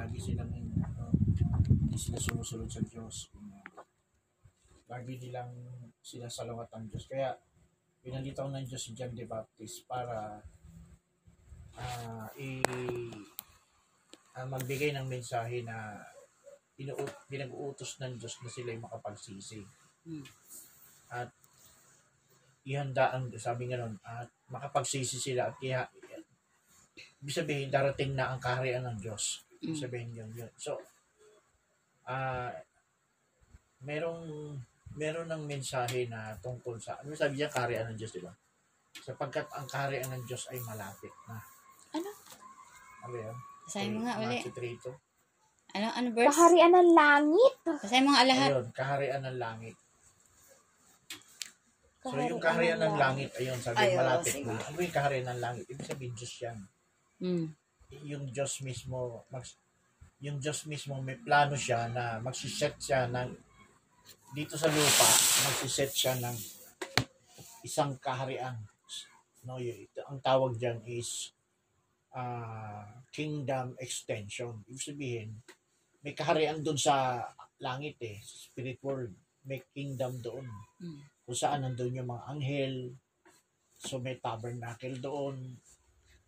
lagi silang ano, hindi sila sumusunod sa Diyos. Lagi nilang sinasalawat ang Diyos. Kaya pinalitaw ng Diyos si John the Baptist para ah i ah, magbigay ng mensahe na pinag-uutos ng Diyos na sila ay makapagsisi. Mm. At ihanda ang, sabi nga nun, at makapagsisi sila at iha, ibig sabihin, darating na ang kaharian ng Diyos. Ibig Mm. sabihin yun, yun. So, ah merong meron ng mensahe na tungkol sa, ano sabi niya, kaharian ng Diyos, di ba? Sapagkat ang kaharian ng Diyos ay malapit na. Ano? Ano yan? Basahin mo nga uli. Matthew 3 to. Ano, ano verse? Kaharian ng langit. Basahin mo nga lahat. Ayun, kaharian ng langit. So, yung kaharian ng langit, ayun, sabi, Ay, malapit sige. na. Ano yung kaharian ng langit? Ibig sabihin, Diyos yan. Mm. Yung Diyos mismo, mag, yung Diyos mismo, may plano siya na magsiset siya ng, dito sa lupa, magsiset siya ng isang kaharian. No, ito, ang tawag diyan is ah, kingdom extension. Ibig sabihin, may kaharian doon sa langit eh, spirit world. May kingdom doon Mm. kung saan nandun yung mga anghel. So may tabernacle doon.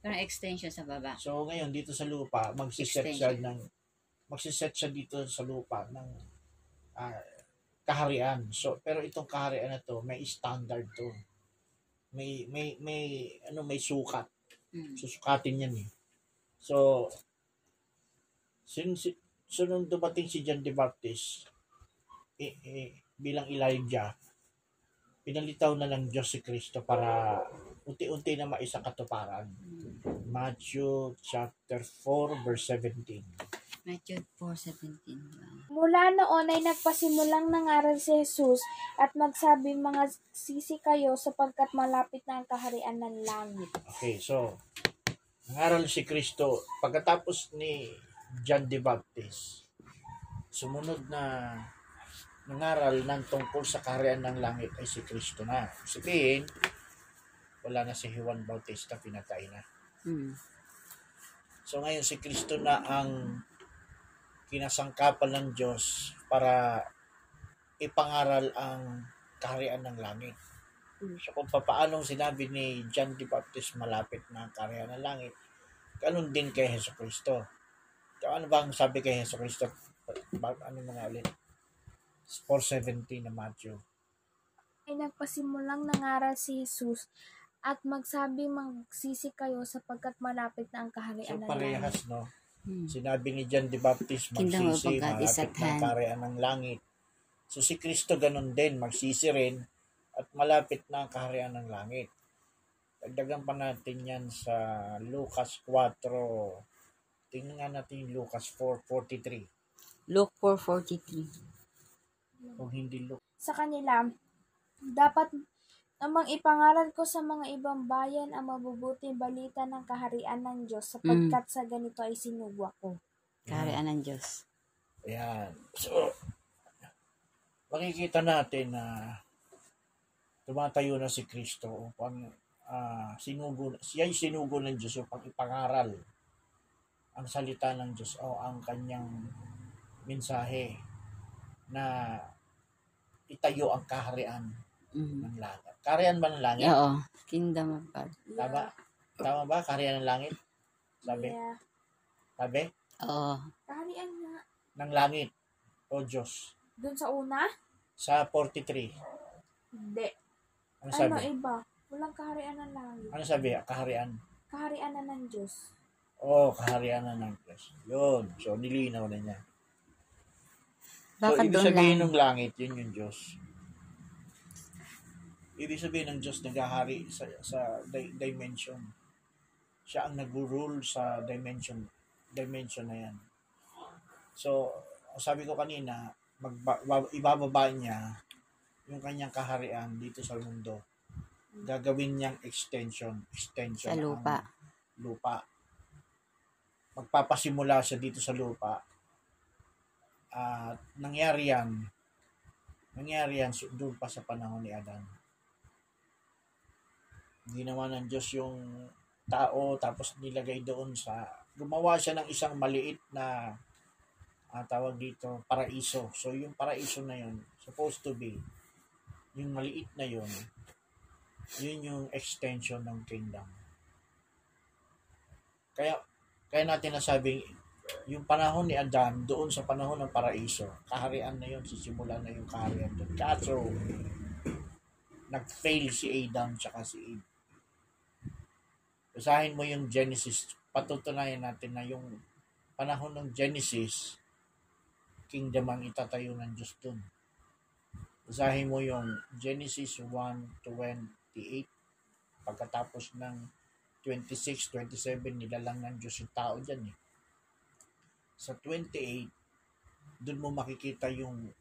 Parang extension sa baba. So ngayon dito sa lupa, magsiset siya ng magsiset siya dito sa lupa ng ah, kaharian. So pero itong kaharian na to, may standard to. May may may ano may sukat. Mm. Susukatin yan eh. So sin, si, so nung dumating si John the Baptist eh, eh, bilang Elijah, pinalitaw na ng Diyos si Kristo para unti-unti na maisa katuparan. Matthew chapter 4 verse 17. Matthew 4.17. Mula noon ay nagpasimulang nangaral si Jesus at magsabi mga sisi kayo sapagkat malapit na ang kaharian ng langit. Okay, so nangaral si Kristo pagkatapos ni John the Baptist. Sumunod na nangaral ng tungkol sa kaharian ng langit ay si Kristo na. Sabihin, wala na si Juan Bautista, pinatay na. Mm. So ngayon si Kristo na ang kinasangkapan ng Diyos para ipangaral ang kaharian ng langit. Mm. So kung papaanong sinabi ni John the Baptist malapit na ang kaharian ng langit, ganun din kay Heso Kristo. So ano ba ang sabi kay Heso Kristo? Ano na nga ulit? 4.17 na Matthew. Ay nagpasimulang nangaral si Jesus at magsabi magsisi kayo sapagkat malapit na ang So kaharian ng langit. parehas, no? Mm. Sinabi ni John the Baptist, magsisi, malapit na ang kaharian ng langit. So si Kristo ganun din, magsisi rin, at malapit na ang kaharian ng langit. Dagdagan pa natin yan sa Lucas 4. Tingnan nga natin Lucas 4.43. Luke 4.43. Kung hindi Lucas. Sa kanila, dapat namang ipangaral ko sa mga ibang bayan ang mabubuting balita ng kaharian ng Diyos sapagkat sa ganito ay sinugwa ko. Kaharian ng Diyos. Ayan. So, makikita natin na tumatayo na si Kristo upang ah, sinugo, siya ay sinugo ng Diyos upang ipangaral ang salita ng Diyos o ang kanyang mensahe na itayo ang kaharian Mm. ng langit. Kaharian ba ng langit? Oo. Kingdom of God. Tama? Tama ba? Kaharian ng langit? Sabi? Yeah. Sabi? Oo. Kaharian nga. Ng langit. O Diyos. Doon sa una? Sa 43. Hindi. Ano Ano sabi? iba? Walang kaharian ng langit. Ano sabi? Kaharian. Kaharian na ng Diyos. Oo, oh, kaharian na ng Diyos. Yun. So, nilinaw na niya. So, Bakit ibig doon sabihin lang? ng langit, yun yung Diyos. Ibig sabihin ng Diyos naghahari sa, sa di- dimension. Siya ang nag-rule sa dimension dimension na yan. So, sabi ko kanina, magba, ba- ibababa niya yung kanyang kaharian dito sa mundo. Gagawin niyang extension. Extension Sa lupa. lupa. Magpapasimula siya dito sa lupa. At nangyari yan, nangyari yan doon pa sa panahon ni Adan. Ginawa ng Diyos yung tao tapos nilagay doon sa gumawa siya ng isang maliit na ah, tawag dito, paraiso. So, yung paraiso na yun, supposed to be, yung maliit na yun, yun yung extension ng kingdom. Kaya, kaya natin nasabing, yung panahon ni Adan, doon sa panahon ng paraiso, kaharian na yun, sisimula na yung kaharian doon. Kaso, nag-fail si Adam tsaka si Eve. Basahin mo yung Genesis, patutunayan natin na yung panahon ng Genesis, kingdom ang itatayo ng Diyos dun. Basahin mo yung Genesis 1.28 pagkatapos ng 26, 27, nilalang ng Diyos yung tao dyan eh. Sa 28, dun mo makikita yung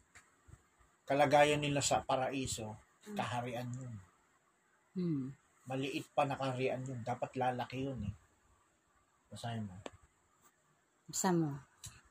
kalagayan nila sa paraiso, kaharian yun. Hmm. Maliit pa na kaharian yun. Dapat lalaki yun eh. Basahin mo. Basta mo.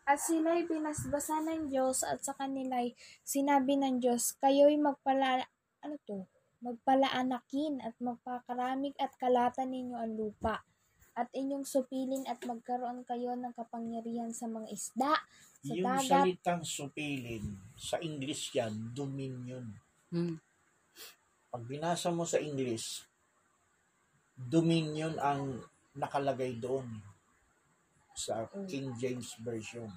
At sila'y pinasbasa ng Diyos at sa kanila'y sinabi ng Diyos, kayo'y magpala, ano to? Magpalaanakin at magpakaramig at kalatan ninyo ang lupa. At inyong supilin at magkaroon kayo ng kapangyarihan sa mga isda, sa Yung dagat, salitang supilin, sa English yan, dominion. Hmm. Pag binasa mo sa English, dominion ang nakalagay doon sa King James Version.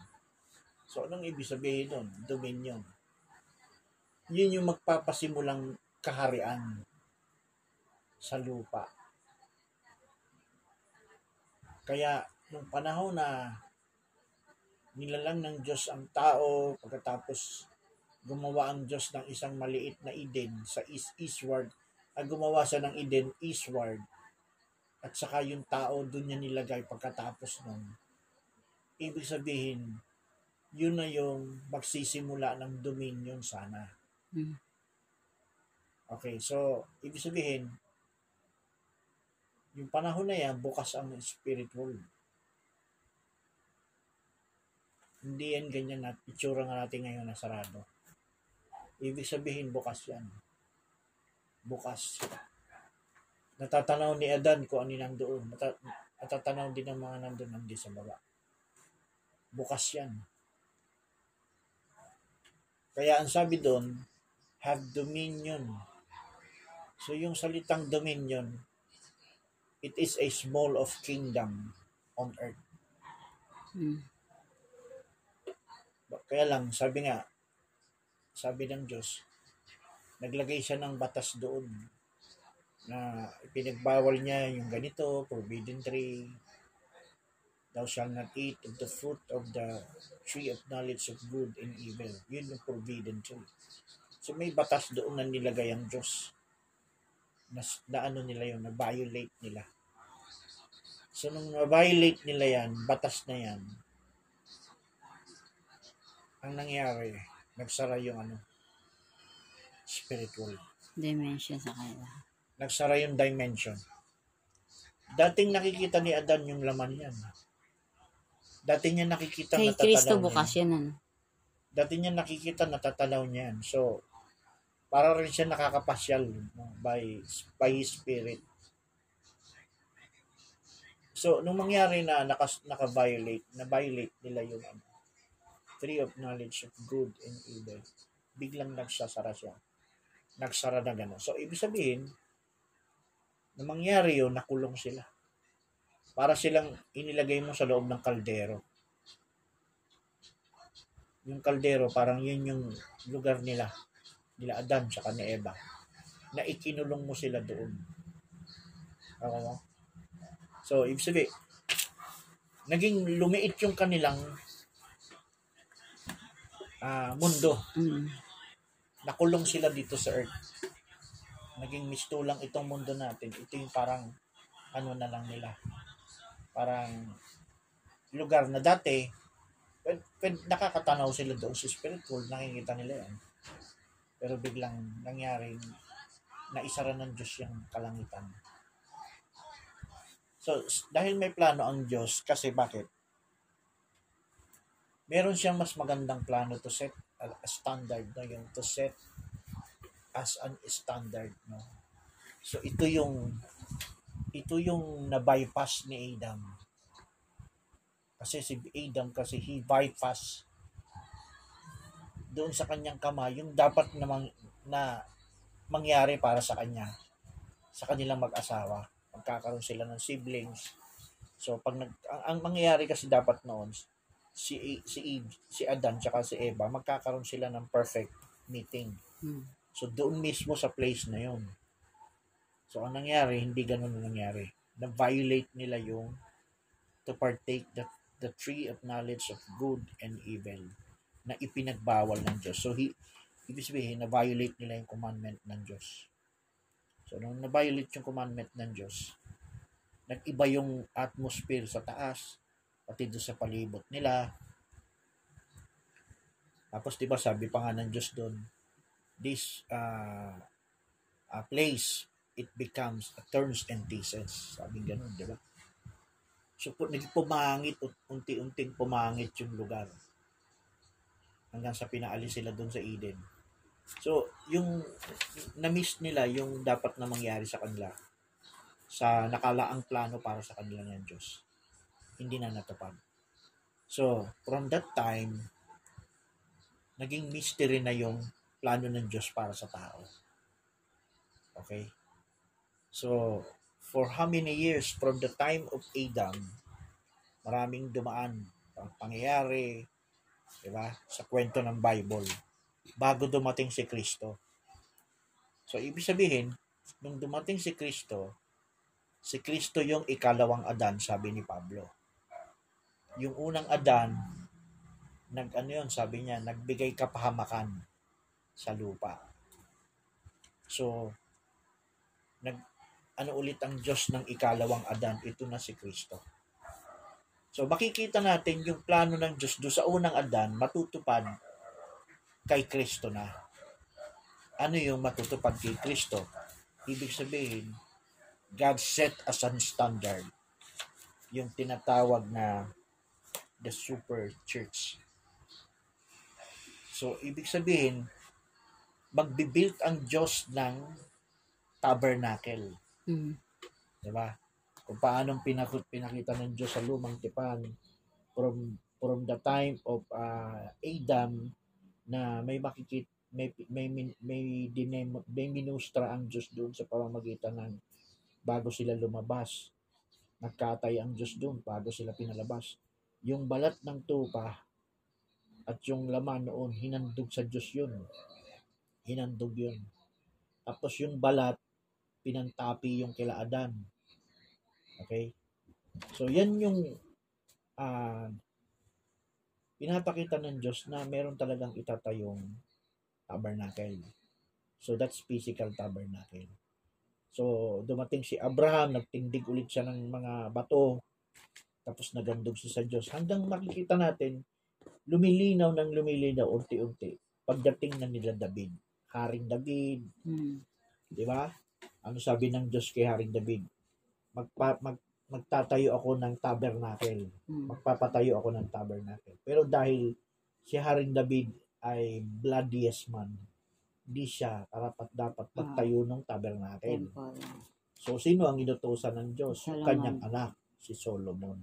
So, anong ibig sabihin doon? Dominion. Yun yung magpapasimulang kaharian sa lupa. Kaya, nung panahon na nilalang ng Diyos ang tao, pagkatapos gumawa ang Diyos ng isang maliit na Eden sa east eastward, at gumawa siya ng Eden eastward, at saka yung tao doon niya nilagay pagkatapos nun. Ibig sabihin, yun na yung magsisimula ng dominion sana. Hmm. Okay, so, ibig sabihin, yung panahon na yan, bukas ang spirit world. Hindi yan ganyan na itsura nga natin ngayon na sarado. Ibig sabihin, bukas yan. Bukas. Natatanaw ni Adan kung ano yung doon. Nata- natatanaw din ng mga nandun nandun sa baba. Bukas yan. Kaya ang sabi doon, have dominion. So yung salitang dominion, it is a small of kingdom on earth. Hmm. Kaya lang, sabi nga, sabi ng Diyos, naglagay siya ng batas doon na pinagbawal niya yung ganito, forbidden tree, thou shalt not eat of the fruit of the tree of knowledge of good and evil. Yun yung forbidden tree. So may batas doon na nilagay ang Diyos. Na, na ano nila yun, na violate nila. So nung na-violate nila yan, batas na yan, ang nangyari, nagsara yung ano, spiritual. Dimension sa kanila. Nagsara yung dimension. Dating nakikita ni Adan yung laman yan. Dati niya nakikita Kay natatalaw Kristo niya. bukas yan. Ano? Dati niya nakikita natatalaw niya yan. So, para rin siya nakakapasyal no, by, by His Spirit. So, nung mangyari na nakas, naka-violate, na-violate nila yung ano, tree of knowledge of good and evil, biglang nagsasara siya. Nagsara na gano'n. So, ibig sabihin, na mangyari yun, nakulong sila. Para silang inilagay mo sa loob ng kaldero. Yung kaldero, parang yun yung lugar nila. Nila Adan, tsaka ni Eva. Na ikinulong mo sila doon. Okay mo? So, ibig sabihin, naging lumiit yung kanilang ah, mundo. Hmm. Nakulong sila dito sa earth. Naging mistulang itong mundo natin. Ito yung parang ano na lang nila. Parang lugar na dati pwed, pwed, nakakatanaw sila doon sa spirit. Nakikita nila yan. Pero biglang nangyari naisara ng Diyos yung kalangitan. So, dahil may plano ang Diyos, kasi bakit? Meron siyang mas magandang plano to set a, standard, no? yung to set as an standard. No? So, ito yung ito yung na-bypass ni Adam. Kasi si Adam kasi he bypass doon sa kanyang kamay yung dapat namang na mangyari para sa kanya sa kanilang mag-asawa. Magkakaroon sila ng siblings. So pag nag, ang, ang mangyayari kasi dapat noon si si Eve, si Adan tsaka si Eva magkakaroon sila ng perfect meeting. Hmm. So doon mismo sa place na yun. So ang nangyari, hindi ganun ang nangyari. Na-violate nila yung to partake the, the tree of knowledge of good and evil na ipinagbawal ng Diyos. So he, ibig sabihin, na-violate nila yung commandment ng Diyos. So nung na-violate yung commandment ng Diyos, nag-iba yung atmosphere sa taas, pati doon sa palibot nila. Tapos 'di ba sabi pa nga ng Diyos doon, this uh, uh, place it becomes a turns and thesis. Sabi ganun, di ba? So, pu- naging pumangit, ut- unti-unting pumangit yung lugar. Hanggang sa pinaalis sila doon sa Eden. So, yung na-miss nila yung dapat na mangyari sa kanila sa nakalaang plano para sa kanila ng Diyos. Hindi na natupad. So, from that time, naging mystery na yung plano ng Diyos para sa tao. Okay? So, for how many years from the time of Adam, maraming dumaan ang pangyayari, di ba, sa kwento ng Bible, bago dumating si Kristo. So, ibig sabihin, nung dumating si Kristo, si Kristo yung ikalawang Adan, sabi ni Pablo. Yung unang Adan, nag ano yun, sabi niya, nagbigay kapahamakan sa lupa. So, nag ano ulit ang Diyos ng ikalawang Adan, ito na si Kristo. So makikita natin yung plano ng Diyos do sa unang Adan matutupad kay Kristo na. Ano yung matutupad kay Kristo? Ibig sabihin, God set as an standard. Yung tinatawag na the super church. So, ibig sabihin, magbibuild ang Diyos ng tabernacle. Hmm. Di ba? Kung paanong pinakit, pinakita ng Diyos sa lumang tipan from from the time of uh, Adam na may makikit may may may may, dinem, may minustra ang Diyos doon sa pamamagitan ng bago sila lumabas. Nagkatay ang Diyos doon bago sila pinalabas. Yung balat ng tupa at yung laman noon, hinandog sa Diyos yun. Hinandog yun. Tapos yung balat, pinantapi yung kila Adan. Okay? So, yan yung ah pinapakita ng Diyos na meron talagang itatayong tabernacle. So, that's physical tabernacle. So, dumating si Abraham, nagtindig ulit siya ng mga bato, tapos nagandog siya sa Diyos. Hanggang makikita natin, lumilinaw ng lumilinaw unti-unti. Pagdating na nila David, Haring David, Hmm. di ba? Ano sabi ng Diyos kay Haring David? Magpa, mag, magtatayo ako ng tabernacle. Hmm. Magpapatayo ako ng tabernacle. Pero dahil si Haring David ay bloodiest man, hindi siya karapat dapat magtayo ng tabernacle. Temple. So, sino ang inutusan ng Diyos? Yung Solomon. kanyang anak, si Solomon.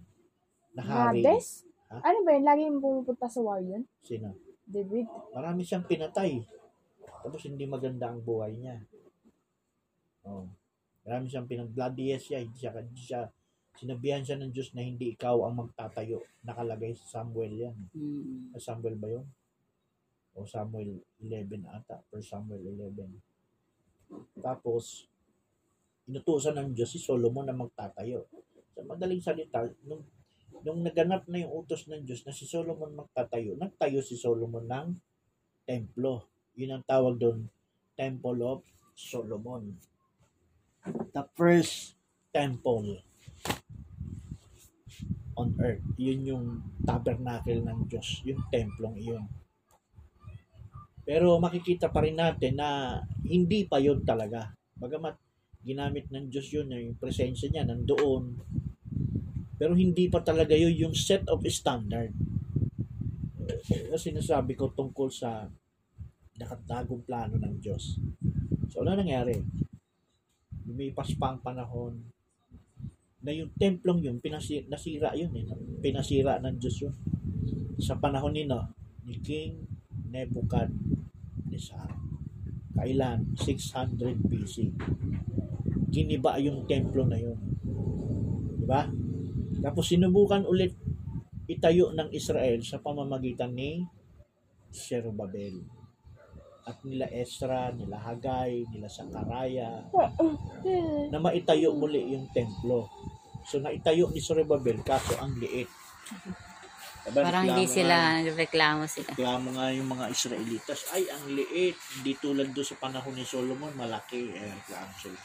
Na hari. Hades? Ha? Ano ba yun? Laging pumupunta sa war yun? Sino? David? Marami siyang pinatay. Tapos hindi maganda ang buhay niya. Oh. Marami siyang pinag-bloodiest siya. Hindi siya, hindi siya, sinabihan siya ng Diyos na hindi ikaw ang magtatayo. Nakalagay sa Samuel yan. Hmm. Sa Samuel ba yun? O Samuel 11 ata. Per Samuel 11. Tapos, inutusan ng Diyos si Solomon na magtatayo. Sa madaling salita, nung, nung naganap na yung utos ng Diyos na si Solomon magtatayo, nagtayo si Solomon ng templo. Yun ang tawag doon, Temple of Solomon. The first temple on earth. Yun yung tabernacle ng Diyos, yung templong iyon. Pero makikita pa rin natin na hindi pa yun talaga. Bagamat ginamit ng Diyos yun, yung presensya niya nandoon. Pero hindi pa talaga yun yung set of standard. Yung sinasabi ko tungkol sa nakatagong plano ng Diyos. So, ano nangyari? Lumipas pa ang panahon. na yung templong yun, pinasi, nasira yun eh. Pinasira ng Diyos yun. Sa panahon ni, no, ni King Nebuchadnezzar. Kailan? 600 BC. Giniba yung templo na yun. Di ba? Tapos sinubukan ulit itayo ng Israel sa pamamagitan ni Zerubbabel. At nila Esra, nila Hagay, nila Sakaraya, na maitayo muli yung templo. So naitayo ni Zerubbabel kaso ang liit. Diba, Parang hindi sila, nga- reklamo sila. Reklamo nga yung mga Israelitas, ay ang liit, hindi tulad doon sa panahon ni Solomon, malaki. Eh, reklamo sila.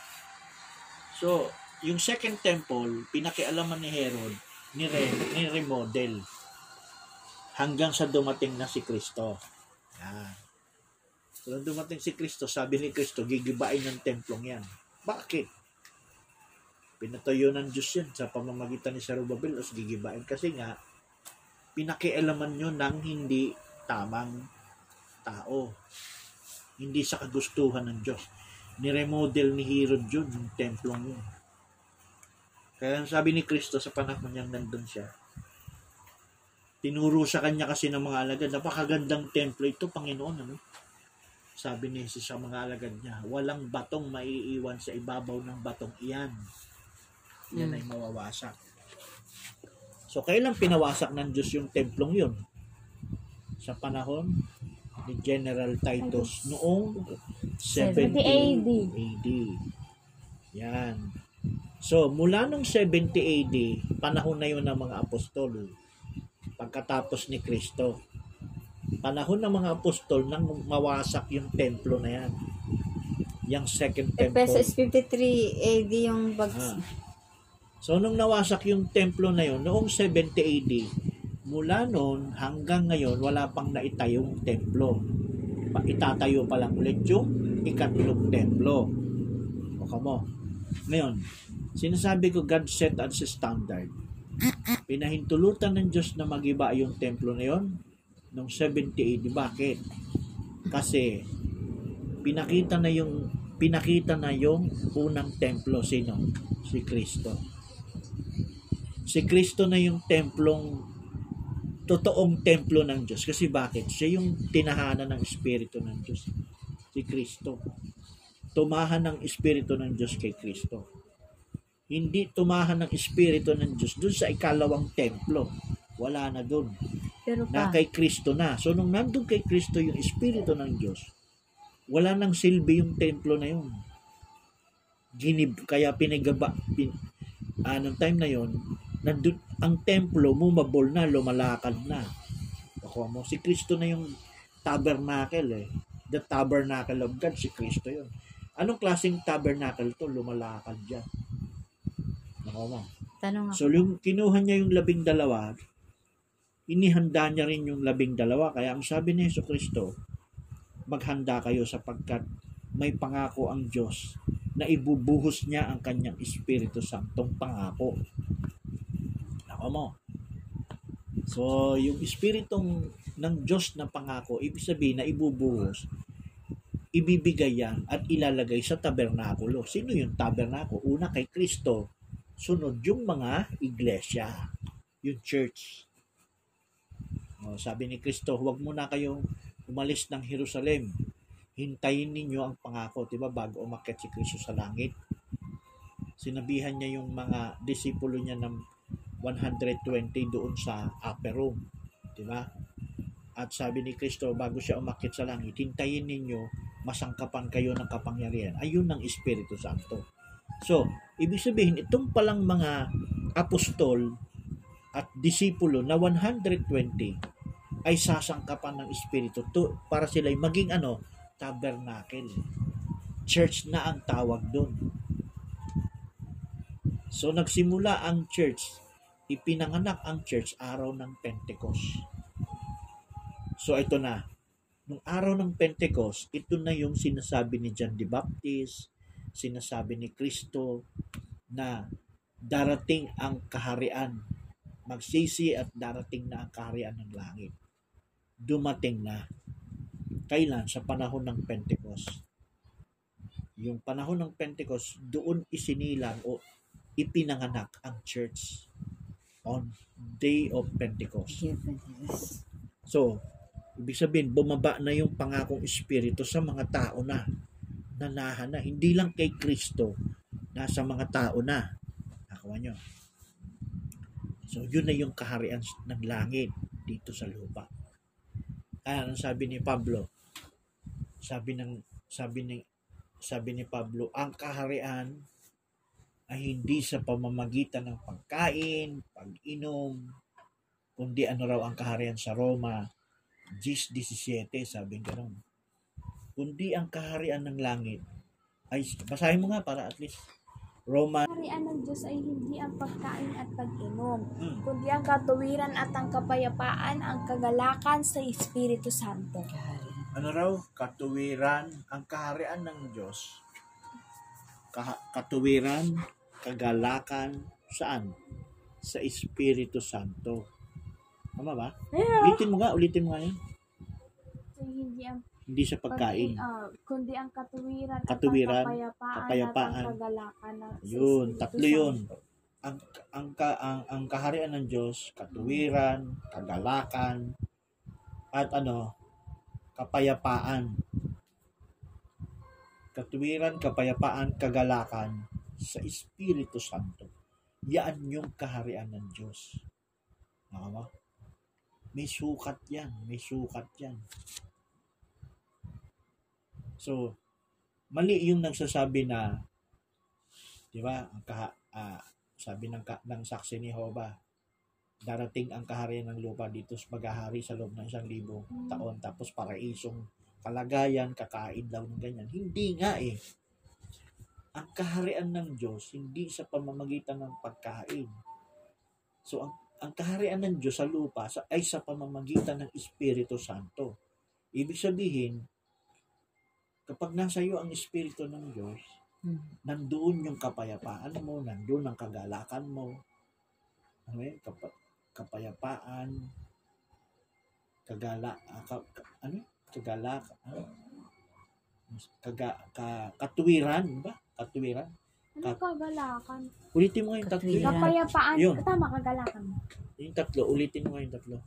So, yung second temple, pinakialaman ni Herod, ni, Re, ni remodel hanggang sa dumating na si Kristo. Yan. Nung dumating si Kristo, sabi ni Kristo, gigibain ng templong yan. Bakit? Pinatayo ng Diyos yan sa pamamagitan ni Zerubbabel os gigibain. Kasi nga, pinakialaman nyo ng hindi tamang tao. Hindi sa kagustuhan ng Diyos. Niremodel ni Herod yun, yung templong yun. Kaya sabi ni Kristo sa panahon niyang nandun siya, tinuro sa kanya kasi ng mga alagad, napakagandang templo ito, Panginoon. Ano? Sabi ni Jesus sa mga alagad niya, walang batong maiiwan sa ibabaw ng batong iyan. Yan Mm. ay mawawasak. So, kailan pinawasak ng Diyos yung templong yun? Sa panahon ni General Titus noong 70 AD. AD. Yan. So, mula nung 70 AD, panahon na yun ng mga apostol. Pagkatapos ni Kristo. Panahon ng mga apostol nang mawasak yung templo na yan. Yung second temple. Efesos 53 AD yung bag... Ah. So, nung nawasak yung templo na yun, noong 70 AD, mula noon hanggang ngayon, wala pang naitayong templo. Pa, itatayo pa lang ulit yung ikatlong templo. O kamo. Ngayon, sinasabi ko God set as a standard. Pinahintulutan ng Diyos na magiba yung templo na yon noong 70 AD. Bakit? Kasi pinakita na yung pinakita na yung unang templo sino? Si Kristo. Si Kristo na yung templong totoong templo ng Diyos. Kasi bakit? Siya yung tinahanan ng Espiritu ng Diyos. Si Kristo. Tumahan ng Espiritu ng Diyos kay Kristo. Hindi tumahan ng Espiritu ng Diyos dun sa ikalawang templo. Wala na dun. Pero Na kay Kristo na. So nung nandun kay Kristo yung Espiritu ng Diyos, wala nang silbi yung templo na yun. Ginib, kaya pinagaba, pin, anong time na yon nandun, ang templo bumabol na, lumalakad na. Ako mo, si Kristo na yung tabernacle eh. The tabernacle of God, si Kristo yun. Anong klaseng tabernacle to? Lumalakad dyan. Ako mo. tanong ako. So, yung kinuha niya yung labing dalawa, inihanda niya rin yung labing dalawa. Kaya ang sabi ni Yeso Kristo, maghanda kayo sapagkat may pangako ang Diyos na ibubuhos niya ang kanyang Espiritu Santong pangako. Ako mo. So, yung Espiritong ng Diyos na pangako, ibig sabihin na ibubuhos, ibibigay yan at ilalagay sa tabernakulo. Sino yung tabernakulo? Una kay Kristo, sunod yung mga iglesia, yung church. O, sabi ni Kristo, huwag muna kayong umalis ng Jerusalem. Hintayin ninyo ang pangako, 'di ba, bago umakyat si Kristo sa langit. Sinabihan niya yung mga disipulo niya ng 120 doon sa upper room, 'di ba? At sabi ni Kristo, bago siya umakyat sa langit, hintayin ninyo masangkapan kayo ng kapangyarihan. Ayun ang Espiritu Santo. So, ibig sabihin, itong palang mga apostol at disipulo na 120 ay sasangkapan ng Espiritu to, para sila maging ano, tabernacle. Church na ang tawag doon. So, nagsimula ang church, ipinanganak ang church araw ng Pentecost. So, ito na. Nung araw ng Pentecost, ito na yung sinasabi ni John the Baptist, sinasabi ni Kristo na darating ang kaharian. Magsisi at darating na ang kaharian ng langit. Dumating na. Kailan? Sa panahon ng Pentecost. Yung panahon ng Pentecost, doon isinilang o ipinanganak ang church on day of Pentecost. So, ibig sabihin, bumaba na yung pangakong espiritu sa mga tao na nanahan na. Hindi lang kay Kristo, nasa mga tao na. Nakawa nyo. So, yun na yung kaharian ng langit dito sa lupa. Kaya ang sabi ni Pablo, sabi ng sabi ni sabi ni Pablo, ang kaharian ay hindi sa pamamagitan ng pagkain, pag-inom, kundi ano raw ang kaharian sa Roma 10.17, sabi gano'n. Kundi ang kaharian ng langit ay, basahin mo nga para at least, Roma, Kaharian ng Diyos ay hindi ang pagkain at pag-inom, hmm, kundi ang katuwiran at ang kapayapaan, ang kagalakan sa Espiritu Santo. ano raw, katuwiran, ang kaharian ng Diyos, kaha- katuwiran, kagalakan, saan? Sa Espiritu Santo. Tama ba? Ulitin mo nga, ulitin mo nga yun. Ay hindi ang Hindi sa pagkain. ah, kundi ang katuwiran, Katuwiran, at kapayapaan, kapayapaan. at ang kagalakan ng sa Yun, tatlo yun. Ang ang ka, ang, ang kaharian ng Diyos, katuwiran, kagalakan, at ano, kapayapaan. Katuwiran, kapayapaan, kagalakan sa Espiritu Santo. Yan yung kaharian ng Diyos. Nakama? May sukat yan. May sukat yan. So, mali yung nagsasabi na, di ba, ang kaha, ah, sabi ng, ng saksi ni Hoba, darating ang kaharian ng lupa dito sa maghahari sa loob ng isang libo taon tapos paraisong kalagayan, kakain daw ng ganyan. Hindi nga eh. Ang kaharian ng Diyos, hindi sa pamamagitan ng pagkain. So, ang, ang kaharian ng Diyos sa lupa sa, ay sa pamamagitan ng Espiritu Santo. Ibig sabihin, kapag nasa iyo ang Espiritu ng Diyos, nandoon yung kapayapaan mo, nandoon ang kagalakan mo. Okay? Kapa- kapayapaan, kagala, ah, ka, ka- ano? Kagalak, ano? Kaga, ka, katuwiran, ba? Katuwiran. Ano kagalakan? Ulitin mo nga yung tatlo. Kapayapaan. Yun. Tama, kagalakan. yung tatlo, ulitin mo nga yung tatlo.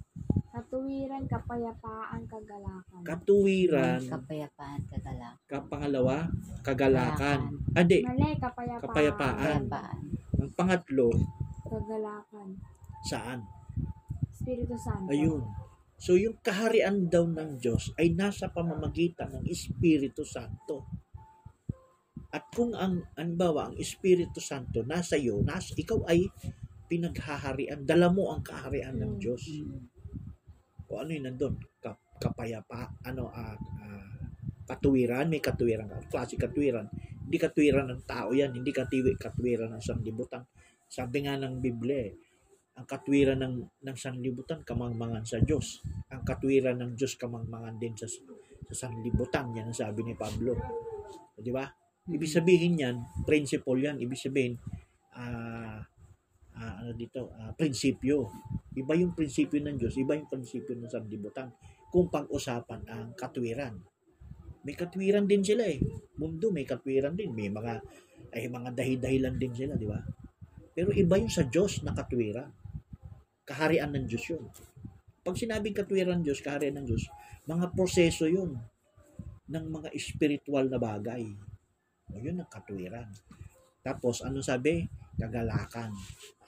Katuwiran, kapayapaan, kagalakan. Katuwiran, Kapayapaan, kagalak. kapangalawa, kagalakan. Ah, di. Mali, kapayapaan. Kapayapaan. Kapayapaan. Ang pangatlo, Kagalakan. saan? Espiritu Santo. Ayun. So, yung kaharian daw ng Diyos ay nasa pamamagitan ng Espiritu Santo. At kung ang, anbawa, ang Espiritu Santo nasa iyo, nasa, ikaw ay pinaghaharian, dala mo ang kaharian ng Mm. Diyos. O ano yun nandun? Kap, kapayapa, ano, ah, ah, katuwiran, may katuwiran, klase katuwiran. Hindi katuwiran ng tao yan, hindi katiwi, katuwiran ng sanglibutan. Sabi nga ng Biblia, eh, ang katwiran ng, ng sanlibutan, kamangmangan sa Diyos. Ang katwiran ng Diyos, kamangmangan din sa, sa sanlibutan. Yan ang sabi ni Pablo. O, di ba? Ibig sabihin yan, principle yan. Ibig sabihin, ah, ah, ano dito, ah, prinsipyo. Iba yung prinsipyo ng Diyos, iba yung prinsipyo ng sanlibutan. Kung pag-usapan ang katwiran. May katwiran din sila eh. Mundo may katwiran din. May mga, ay mga dahi-dahilan din sila, di ba? Pero iba yung sa Diyos na katwiran kaharian ng Diyos yun. Pag sinabing katwiran Diyos, kaharian ng Diyos, mga proseso yun ng mga spiritual na bagay. O yun ang katwiran. Tapos, ano sabi? Kagalakan.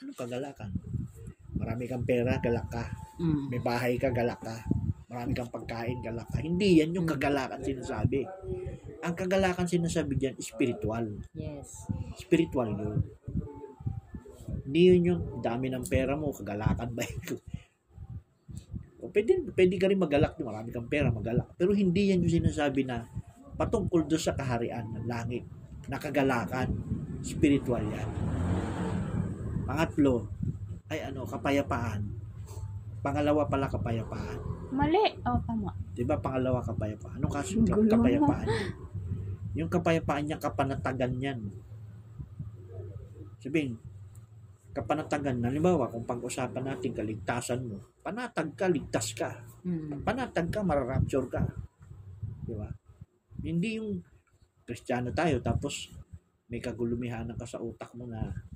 Ano kagalakan? Marami kang pera, galak ka. Mm. May bahay ka, galak ka. Marami kang pagkain, galak ka. Hindi yan yung kagalakan sinasabi. Ang kagalakan sinasabi diyan, spiritual. Yes. Spiritual yun. Hindi yun yung dami ng pera mo, kagalakan ba yun? o pwede, pwede ka rin magalak, marami kang pera, magalak. Pero hindi yan yung sinasabi na patungkol doon sa kaharian ng langit, nakagalakan, spiritual yan. Pangatlo, ay ano, kapayapaan. Pangalawa pala kapayapaan. Mali. Oh, tama. Di ba pangalawa kapayapaan? Anong kaso ng Gulo kapayapaan niya? Yung kapayapaan niya, kapanatagan yan. Sabihin, kapanatagan, halimbawa, kung pag-usapan natin kaligtasan mo, panatag ka, ligtas ka. Mm. Panatag ka, mararapture ka. Di ba? Hindi yung kristyano tayo, tapos may kagulumihanan ka sa utak mo na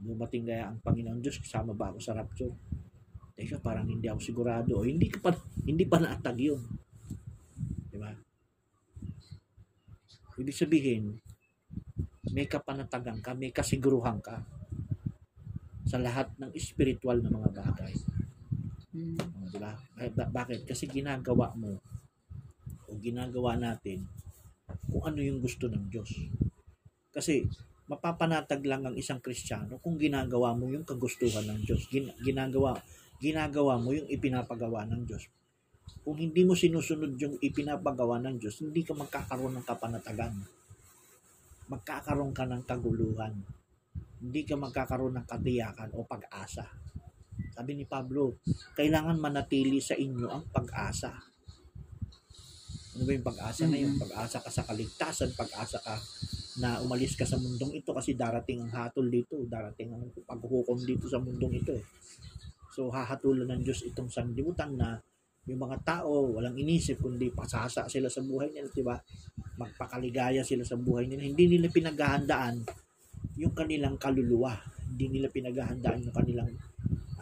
Dumating kaya ang Panginoon Diyos, kasama ba ako sa rapture? Teka, parang hindi ako sigurado. O, hindi pa, hindi pa naatag yun. Di ba? Ibig sabihin, may kapanatagan ka, may kasiguruhan ka sa lahat ng spiritual na mga bagay. Mm. Di ba- bakit? Kasi ginagawa mo o ginagawa natin kung ano yung gusto ng Diyos. Kasi mapapanatag lang ang isang Kristiyano kung ginagawa mo yung kagustuhan ng Diyos. Gin- ginagawa ginagawa mo yung ipinapagawa ng Diyos. Kung hindi mo sinusunod yung ipinapagawa ng Diyos, hindi ka magkakaroon ng kapanatagan. Magkakaroon ka ng kaguluhan. Hindi ka magkakaroon ng katiyakan o pag-asa. Sabi ni Pablo, kailangan manatili sa inyo ang pag-asa. Ano ba yung pag-asa na yun? Mm. Pag-asa ka sa kaligtasan, pag-asa ka na umalis ka sa mundong ito kasi darating ang hatol dito, darating ang paghuhukom dito sa mundong ito eh. So hahatulan ng Diyos itong sanlibutan na yung mga tao walang inisip kundi pasasa sila sa buhay nila, di ba? Magpakaligaya sila sa buhay nila. Hindi nila pinaghahandaan yung kanilang kaluluwa. Hindi nila pinaghahandaan yung kanilang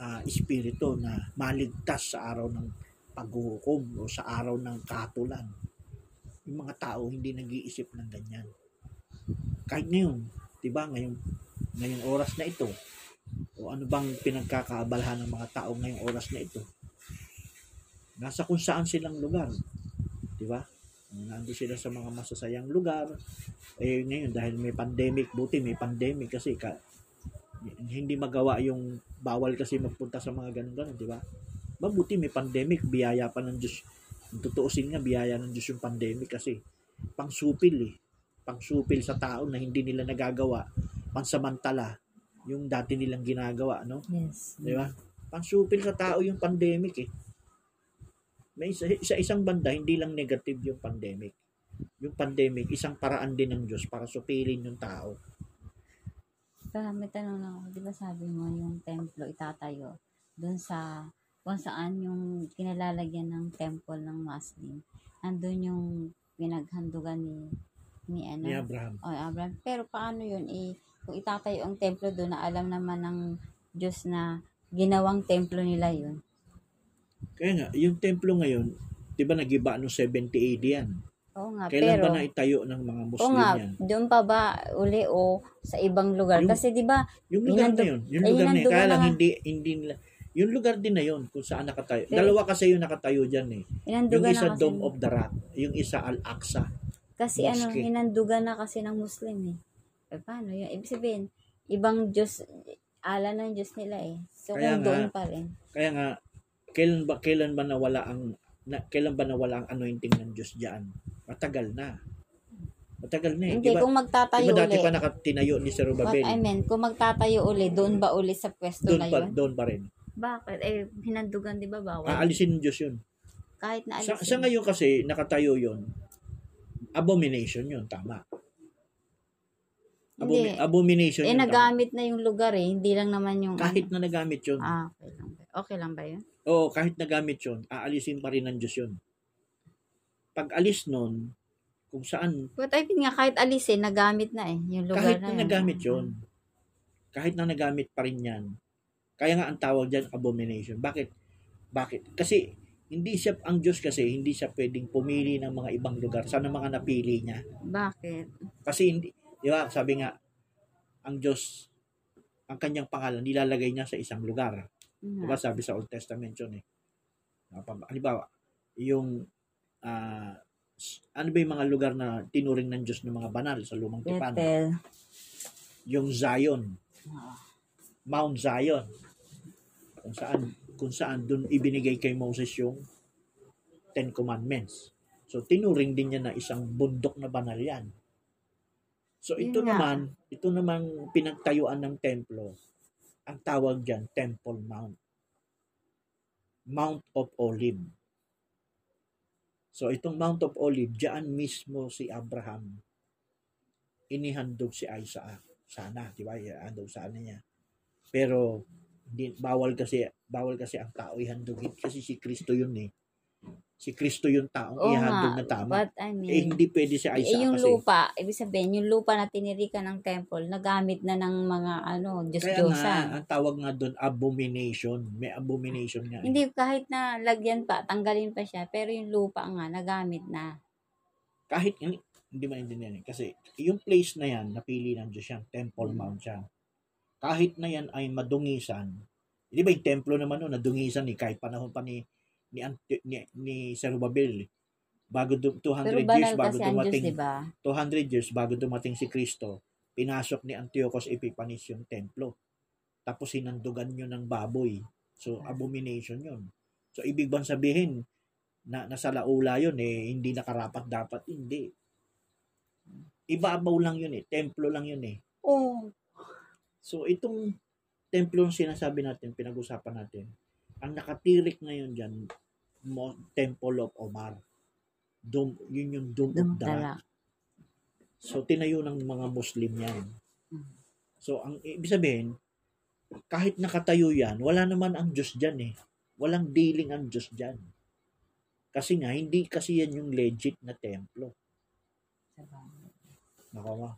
ah, espiritu na maligtas sa araw ng paghuhukom o sa araw ng katulan. Yung mga tao hindi nag-iisip ng ganyan. Kahit ngayon, 'di ba, ngayong ngayong oras na ito, o ano bang pinagkakaabalahan ng mga tao ngayong oras na ito? Nasa kung saan silang lugar, 'di ba? Nandun sila sa mga masasayang lugar. Eh ngayon dahil may pandemic, buti may pandemic kasi ka, hindi magawa yung bawal kasi magpunta sa mga ganun-ganun, di ba? Mabuti may pandemic, biyaya pa ng Diyos. Kung tutuusin nga, biyaya ng Diyos yung pandemic kasi pangsupil eh. Pangsupil sa tao na hindi nila nagagawa. Pansamantala, yung dati nilang ginagawa, no? Yes. Di ba? Pangsupil sa tao yung pandemic eh. May isa, sa isang banda, hindi lang negative yung pandemic. Yung pandemic, isang paraan din ng Diyos para supilin yung tao. Pero may tanong lang ako, di ba sabi mo yung templo itatayo doon sa kung saan yung kinalalagyan ng temple ng Muslim. Andun yung pinaghandugan ni ni ano Ni Abraham. o Abraham. Pero paano yun eh kung itatayo ang templo doon na alam naman ng Diyos na ginawang templo nila yun. Kaya nga, yung templo ngayon, di ba nagiba noong 70 AD yan? Oo nga, Kailan pero ba na itayo ng mga Oo Muslim nga, yan? doon pa ba uli o sa ibang lugar? Yung- Kasi 'di ba, Yung lugar na Hinandog- yun. Yung eh, lugar na yun. Kaya lang na hindi, hindi nila, yung lugar din na yun kung saan nakatayo. Pero- Dalawa kasi yung nakatayo dyan eh. Yung isa na Dome of the Rock, yung isa Al-Aqsa. Kasi ano, Mosque. hinandugan na kasi ng Muslim eh. Eh paano yun? Ibig sabihin, ibang Diyos, ala ng Diyos nila eh. So Kaya kung nga, doon pa rin. Kaya nga, kailan ba, kailan ba nawala ang, na, kailan ba nawala ang anointing ng Diyos diyan? Matagal na. Matagal na eh. Hindi, Diba, kung magtatayo diba dati uli. pa nakatinayo ni Sir What Rubabel? I meant, kung magtatayo uli, doon ba uli sa pwesto Doon na pa, yun? doon pa rin. Bakit? Eh, hinandugan, di ba bawal? Aalisin ng Diyos yun. Kahit na Sa, alisin. sa ngayon kasi, nakatayo yun, abomination yun, tama. Abomi- Hindi. abomination Eh, yun, tama. nagamit na yung lugar eh. Hindi lang naman yung... Kahit na nagamit yun. Ah, okay lang ba? Okay lang ba yun? Oo, kahit nagamit yun, aalisin pa rin ng Diyos yun. Pag alis nun, kung saan, But I mean nga, kahit alisin, nagamit na eh. Yung lugar kahit na, na yun. nagamit yun, kahit na nagamit pa rin yan, kaya nga ang tawag dyan, abomination. Bakit? Bakit? Kasi, hindi siya, ang Diyos kasi, hindi siya pwedeng pumili ng mga ibang lugar. Sana mga napili niya. Bakit? Kasi hindi, di ba, sabi nga, ang Diyos, ang kanyang pangalan, nilalagay niya sa isang lugar. Di ba, sabi sa Old Testament yun eh. Halimbawa, yung, s- ano ba yung mga lugar na tinuring ng Diyos ng mga banal sa lumang tipan? Bethel. Yung Zion, Ah. Mount Zion. Kung saan, kung saan doon ibinigay kay Moses yung Ten Commandments. So, tinuring din niya na isang bundok na banal yan. So, ito nga. naman, ito namang pinagtayuan ng templo, ang tawag dyan, Temple Mount. Mount of Olive. So, itong Mount of Olive, diyan mismo si Abraham inihandog si Isaac. Sana, di ba? Ihandog sana niya. Pero, hindi, bawal kasi, bawal kasi ang tao ihandogin kasi si Kristo yun eh. Si Kristo yung taong Oo ihandog nga, na tama. but I mean, eh, hindi pwede si eh, Isaac yung kasi. lupa, ibig sabihin, yung lupa na tinirikan ng temple, nagamit na ng mga, ano, Kaya nga, Diyos-Diyosan. ang tawag nga doon, abomination. May abomination nga. eh. Hindi, kahit na lagyan pa, tanggalin pa siya, pero yung lupa nga, nagamit na. Kahit, hindi hindi maintindihan eh. Kasi, yung place na yan, napili ng Diyos yan. Temple Mm. Mount siya. Kahit na yan ay madungisan, di ba yung templo naman noon, nadungisan eh, kahit panahon pa ni ni, ni, ni Zerubbabel. eh. Bago du- 200 Pero years bago Diyos, dumating di ba? 200 years bago dumating si Kristo, pinasok ni Antiochus Epiphanes yung templo. Tapos sinandugan yun ng baboy. So, abomination yun. So, ibig bang sabihin, na nasa laula yun eh, hindi nakarapat dapat, hindi. Ibabaw lang yun eh, templo lang yun eh. Oo. So, itong templo yung sinasabi natin, pinag-usapan natin, ang nakatirik ngayon dyan, mo, Temple of Omar. Dome, yun yung Dome of Dara. Dumtala. So, tinayo ng mga Muslim yan. Mm. So, ang ibig sabihin, kahit nakatayo yan, wala naman ang Diyos dyan eh. Walang dealing ang Diyos dyan. Kasi nga, hindi kasi yan yung legit na templo. Nako.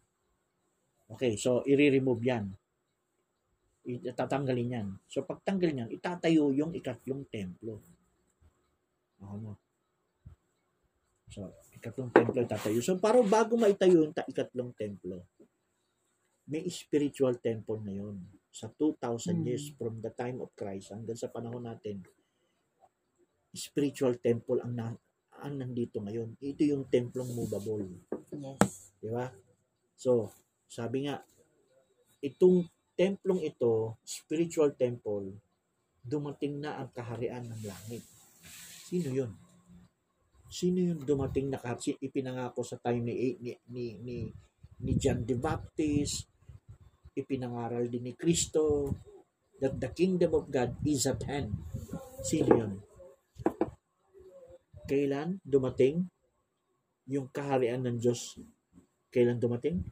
Okay, so i-remove yan. Itatanggalin yan. So pagtanggalin yan, itatayo yung ikatlong templo. Mo. So, ikatlong templo itatayo. So, parang bago maitayo yung ta- ikatlong templo, may spiritual temple na yun. Sa 2,000 Hmm. years from the time of Christ hanggang sa panahon natin, spiritual temple ang, na, ang nandito ngayon. Ito yung templong movable. Yes. Di ba? So, sabi nga, itong templong ito, spiritual temple, dumating na ang kaharian ng langit. Sino yun? Sino yung dumating na kaharian? Ipinangako sa time ni, ni, ni, ni, ni John the Baptist, ipinangaral din ni Kristo, that the kingdom of God is at hand. Sino yun? Kailan dumating yung kaharian ng Diyos Kailan dumating?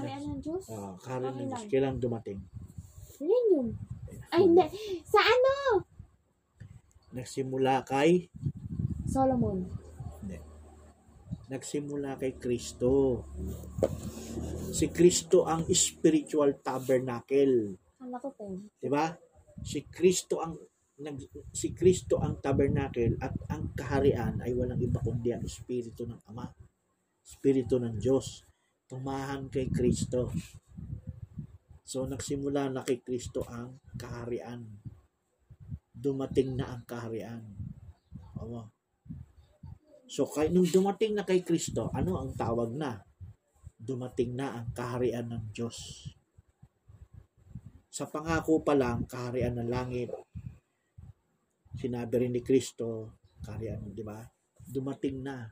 Harian ng Diyos? Ah, kaharian ng Diyos. lang. Kailan dumating? Millennium. Ay, hindi. Sa ano? Nagsimula kay Solomon. nagsimula kay Kristo. Si Kristo ang spiritual tabernacle, Kala ko ten. 'di ba? Si Kristo ang nag, si Kristo ang tabernacle at ang kaharian ay walang iba kundi ang espiritu ng Ama. Espiritu ng Diyos. Tumahan kay Kristo. So nagsimula na kay Kristo ang kaharian. Dumating na ang kaharian. Oo. So kay nung dumating na kay Kristo, ano ang tawag na? Dumating na ang kaharian ng Diyos. Sa pangako pa lang, kaharian ng langit, sinabi rin ni Kristo, kaharian, di ba? Dumating na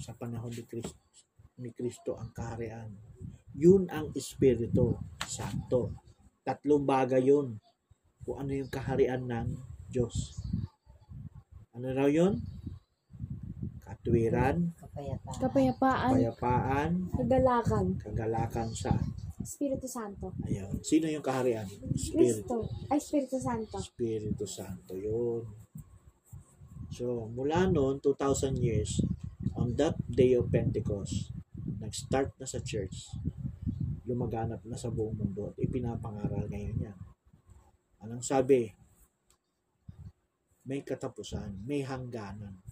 sa panahon ni Kristo, ni Kristo ang kaharian. Yun ang Espiritu Santo. Tatlong bagay yun. Kung ano yung kaharian ng Diyos. Ano raw yun? Katwiran, Kapayapaan. Kapayapaan. kapayapaan, Kagalakan. kagalakan sa Espiritu Santo. ayun. Sino yung kaharian? Espiritu. Kristo. Ay, Espiritu Santo. Espiritu Santo yun. So, mula noon, 2,000 years, on that day of Pentecost, nag-start na sa church, lumaganap na sa buong mundo at ipinapangaral ngayon yan. Anong sabi? May katapusan, may hangganan.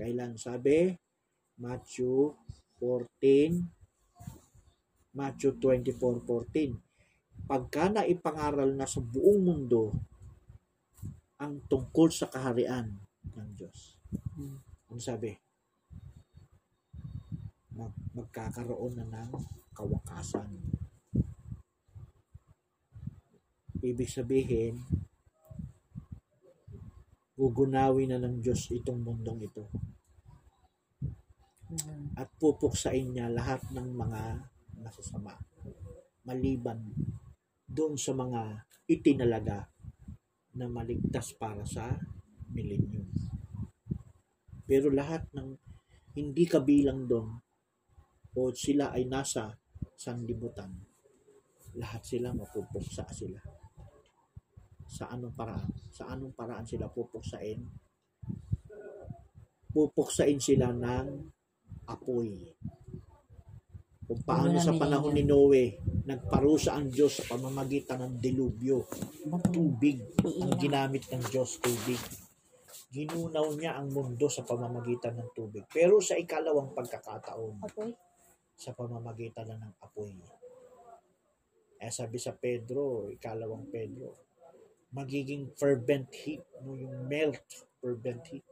Kailan sabi? Matthew 14, Matthew 24:14. Pagka naipangaral na sa buong mundo ang tungkol sa kaharian ng Diyos. Hmm. Ano sabi? Mag, magkakaroon na ng kawakasan. Ibig sabihin, gugunawin na ng Diyos itong mundong ito Mhm. at pupuksain niya lahat ng mga masasama maliban doon sa mga itinalaga na maligtas para sa millennium. Pero lahat ng hindi kabilang doon o sila ay nasa sanlibutan, lahat sila mapupuksa sila. Sa anong paraan? Sa anong paraan sila pupuksain? Pupuksain sila ng apoy. Kung paano sa panahon ni Noe, nagparusa ang Diyos sa pamamagitan ng dilubyo. Ba't Tubig. Ang ginamit ng Diyos, tubig. Ginunaw niya ang mundo sa pamamagitan ng tubig. Pero sa ikalawang pagkakataon, Apoy. Sa pamamagitan na ng apoy. Eh sabi sa Pedro, ikalawang Pedro, magiging fervent heat, no, yung melt, fervent heat.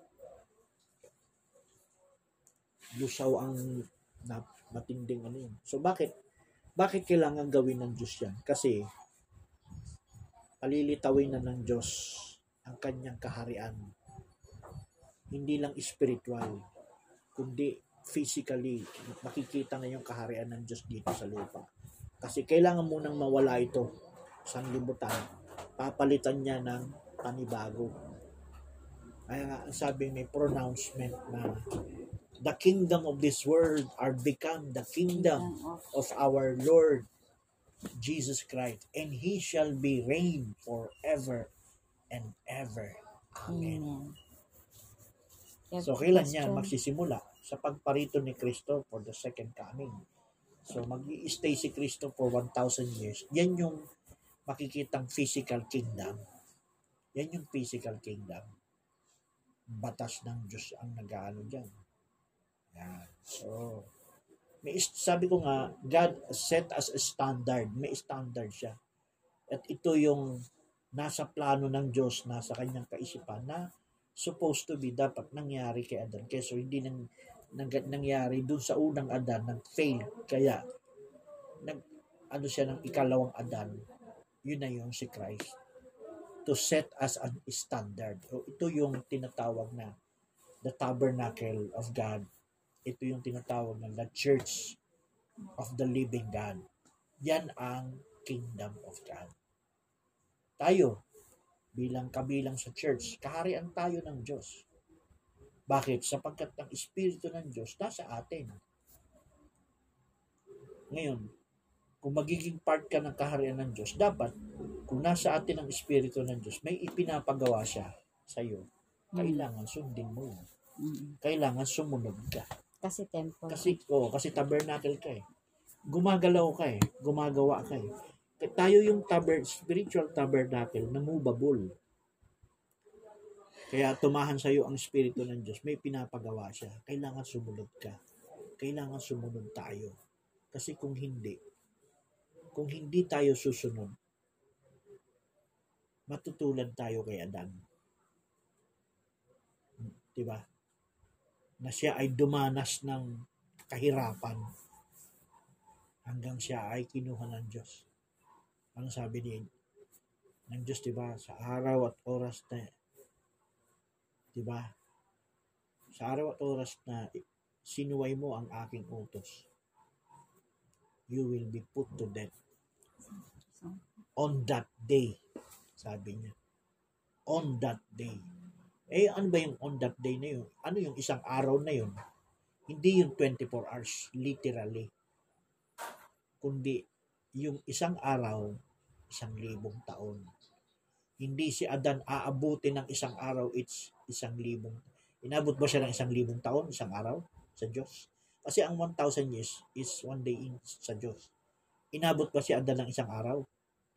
Lusaw ang na, matinding ano yun. So bakit bakit kailangan gawin ng Diyos yan? Kasi palilitawin na ng Diyos ang kanyang kaharian. Hindi lang spiritual, kundi physically makikita na yung kaharian ng Diyos dito sa lupa. Kasi kailangan munang mawala ito sa libutan. Papalitan niya ng panibago. Kaya nga, sabi may pronouncement na the kingdom of this world are become the kingdom of our Lord Jesus Christ, and He shall be reign forever and ever. Amen. So, kailan question, magsisimula? Sa pagparito ni Kristo for the second coming. So, mag stay si Kristo for 1,000 years. Yan yung makikitang physical kingdom. Yan yung physical kingdom. Batas ng Diyos ang nag-ano dyan. Yan. So, may sabi ko nga, God set as a standard. May standard siya. At ito yung nasa plano ng Diyos, nasa kanyang kaisipan na supposed to be dapat nangyari kay Adan. Kaya so hindi nang, nang nangyari dun sa unang Adan nang fail. Kaya nag ano siya ng ikalawang Adan. Yun na yung si Christ. To set as an standard. O ito yung tinatawag na the tabernacle of God. Ito yung tinatawag na the church of the living God. Yan ang kingdom of God. Tayo, bilang kabilang sa church, kaharian tayo ng Diyos. Bakit? Sapagkat ang Espiritu ng Diyos nasa atin. Ngayon, kung magiging part ka ng kaharian ng Diyos, dapat, kung nasa atin ang Espiritu ng Diyos, may ipinapagawa siya sa iyo. Kailangan sundin mo. yun. Mm. Kailangan sumunod ka. Kasi temple. Kasi, oh, kasi tabernacle ka eh. Gumagalaw ka eh. Gumagawa ka eh. Tayo yung taber, spiritual tabernacle na movable. Kaya tumahan sa iyo ang Espiritu ng Diyos. May pinapagawa siya. Kailangan sumunod ka. Kailangan sumunod tayo. Kasi kung hindi, kung hindi tayo susunod, matutulad tayo kay Adan. Di ba? Na siya ay dumanas ng kahirapan hanggang siya ay kinuha ng Diyos. Ano sabi ni ng Diyos, di ba? Sa araw at oras na, di ba? Sa araw at oras na sinuway mo ang aking utos, you will be put to death on that day. Sabi niya. On that day. Eh, ano ba yung on that day na yun? Ano yung isang araw na yun? Hindi yung 24 hours, literally. Kundi yung isang araw, isang libong taon. Hindi si Adan aabuti ng isang araw, it's isang libong. Inabot ba siya ng isang libong taon, isang araw sa Diyos? Kasi ang 1,000 years is one day in sa Diyos. Inabot ba si Adan ng isang araw?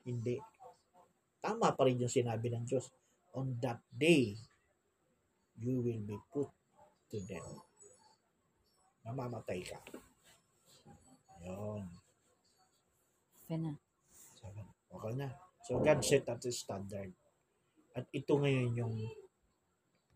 Hindi. Tama pa rin yung sinabi ng Diyos. On that day, you will be put to death. Mamamatay ka. Yun. okay na. Okay na. So God set at the standard. At ito ngayon yung